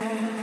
and